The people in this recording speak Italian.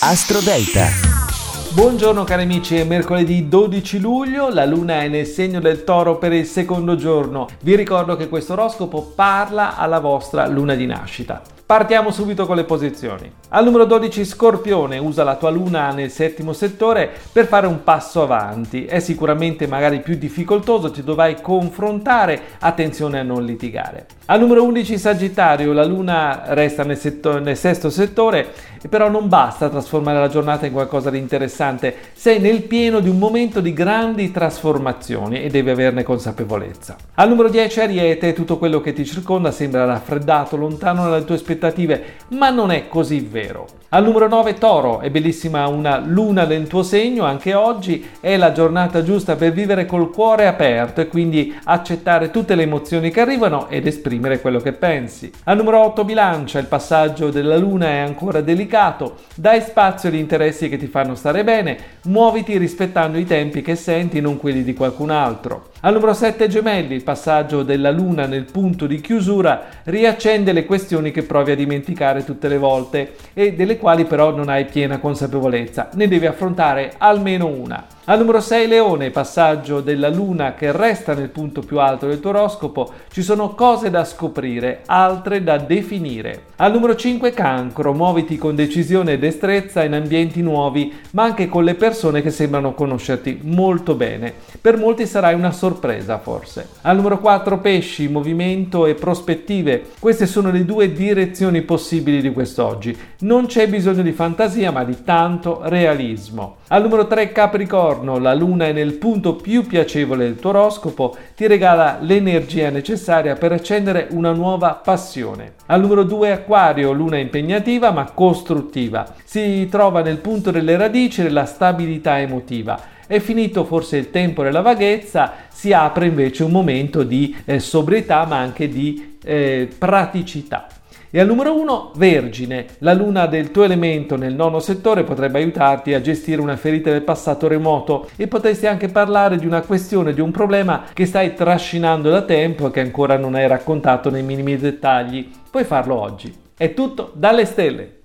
Astro Delta. Buongiorno cari amici, è mercoledì 12 luglio, la luna è nel segno del toro per il secondo giorno. Vi ricordo che questo oroscopo parla alla vostra luna di nascita. Partiamo subito con le posizioni. Al numero 12 Scorpione usa la tua luna nel settimo settore per fare un passo avanti. È sicuramente magari più difficoltoso, ti dovrai confrontare, attenzione a non litigare. Al numero 11 Sagittario, la luna resta nel, setto- nel sesto settore, però non basta trasformare la giornata in qualcosa di interessante. Sei nel pieno di un momento di grandi trasformazioni e devi averne consapevolezza. Al numero 10 Ariete, tutto quello che ti circonda sembra raffreddato, lontano dalle tue aspettative aspettative, ma non è così vero. Al numero 9 Toro, è bellissima una luna del tuo segno, anche oggi è la giornata giusta per vivere col cuore aperto e quindi accettare tutte le emozioni che arrivano ed esprimere quello che pensi. Al numero 8 Bilancia, il passaggio della luna è ancora delicato, dai spazio agli interessi che ti fanno stare bene, muoviti rispettando i tempi che senti, non quelli di qualcun altro. Al numero 7 Gemelli, il passaggio della luna nel punto di chiusura riaccende le questioni che provi a dimenticare tutte le volte e delle quali però non hai piena consapevolezza. Ne devi affrontare almeno una. Al numero 6 Leone, passaggio della luna che resta nel punto più alto del tuo oroscopo, ci sono cose da scoprire, altre da definire. Al numero 5 Cancro, muoviti con decisione e destrezza in ambienti nuovi, ma anche con le persone che sembrano conoscerti molto bene. Per molti sarai una sorpresa forse. Al numero 4 Pesci, movimento e prospettive. Queste sono le due direzioni possibili di quest'oggi. Non c'è bisogno di fantasia, ma di tanto realismo. Al numero 3 Capricorno, giorno la luna è nel punto più piacevole del tuo oroscopo, ti regala l'energia necessaria per accendere una nuova passione. Al numero 2 Aquario, luna impegnativa ma costruttiva. Si trova nel punto delle radici della stabilità emotiva. È finito forse il tempo della vaghezza, si apre invece un momento di eh, sobrietà ma anche di eh, praticità. E al numero 1, Vergine, la luna del tuo elemento nel nono settore potrebbe aiutarti a gestire una ferita del passato remoto e potresti anche parlare di una questione, di un problema che stai trascinando da tempo e che ancora non hai raccontato nei minimi dettagli. Puoi farlo oggi. È tutto dalle stelle.